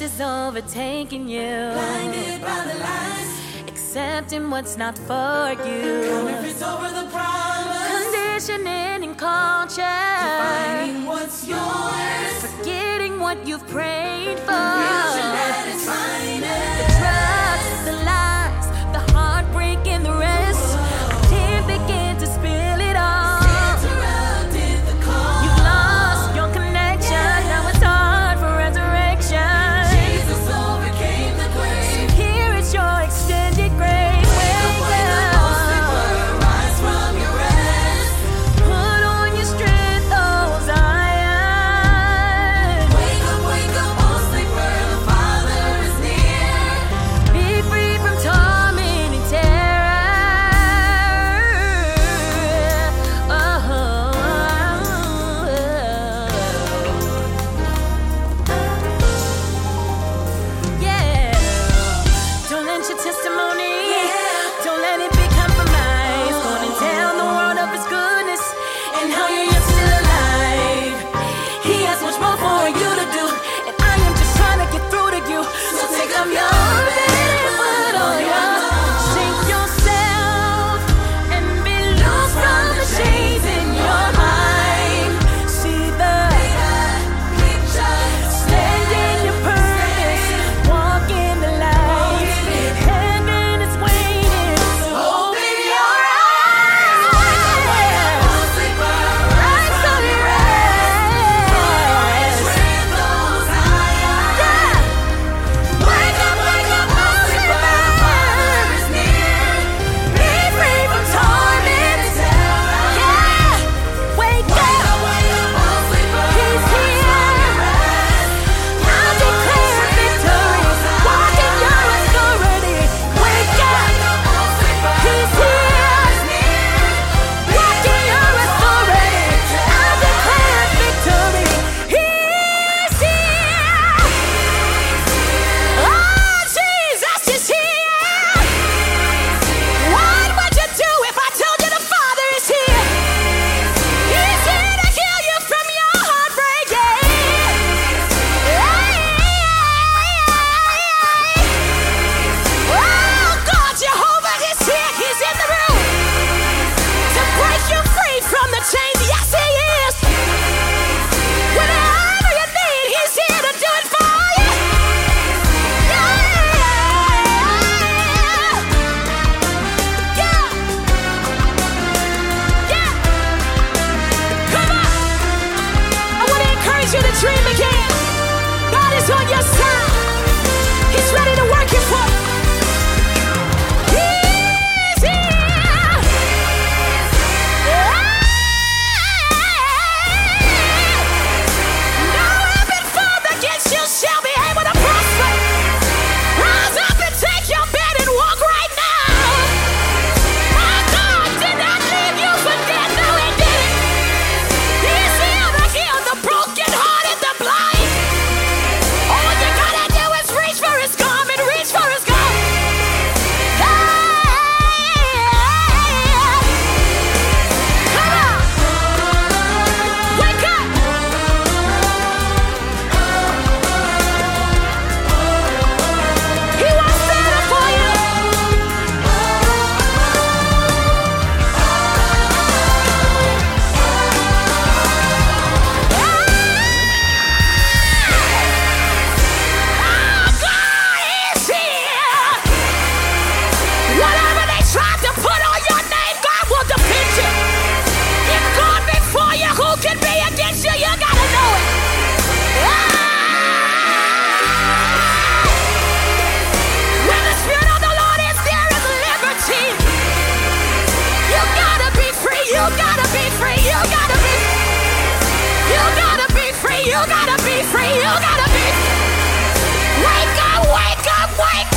is overtaking you. Blinded by the lies. Accepting what's not for you. Counterfeits over the promise. Conditioning in culture. Finding what's yours. Forgetting what you've prayed for. Illusion at its finest. you gotta be. Wake up, wake up, wake up!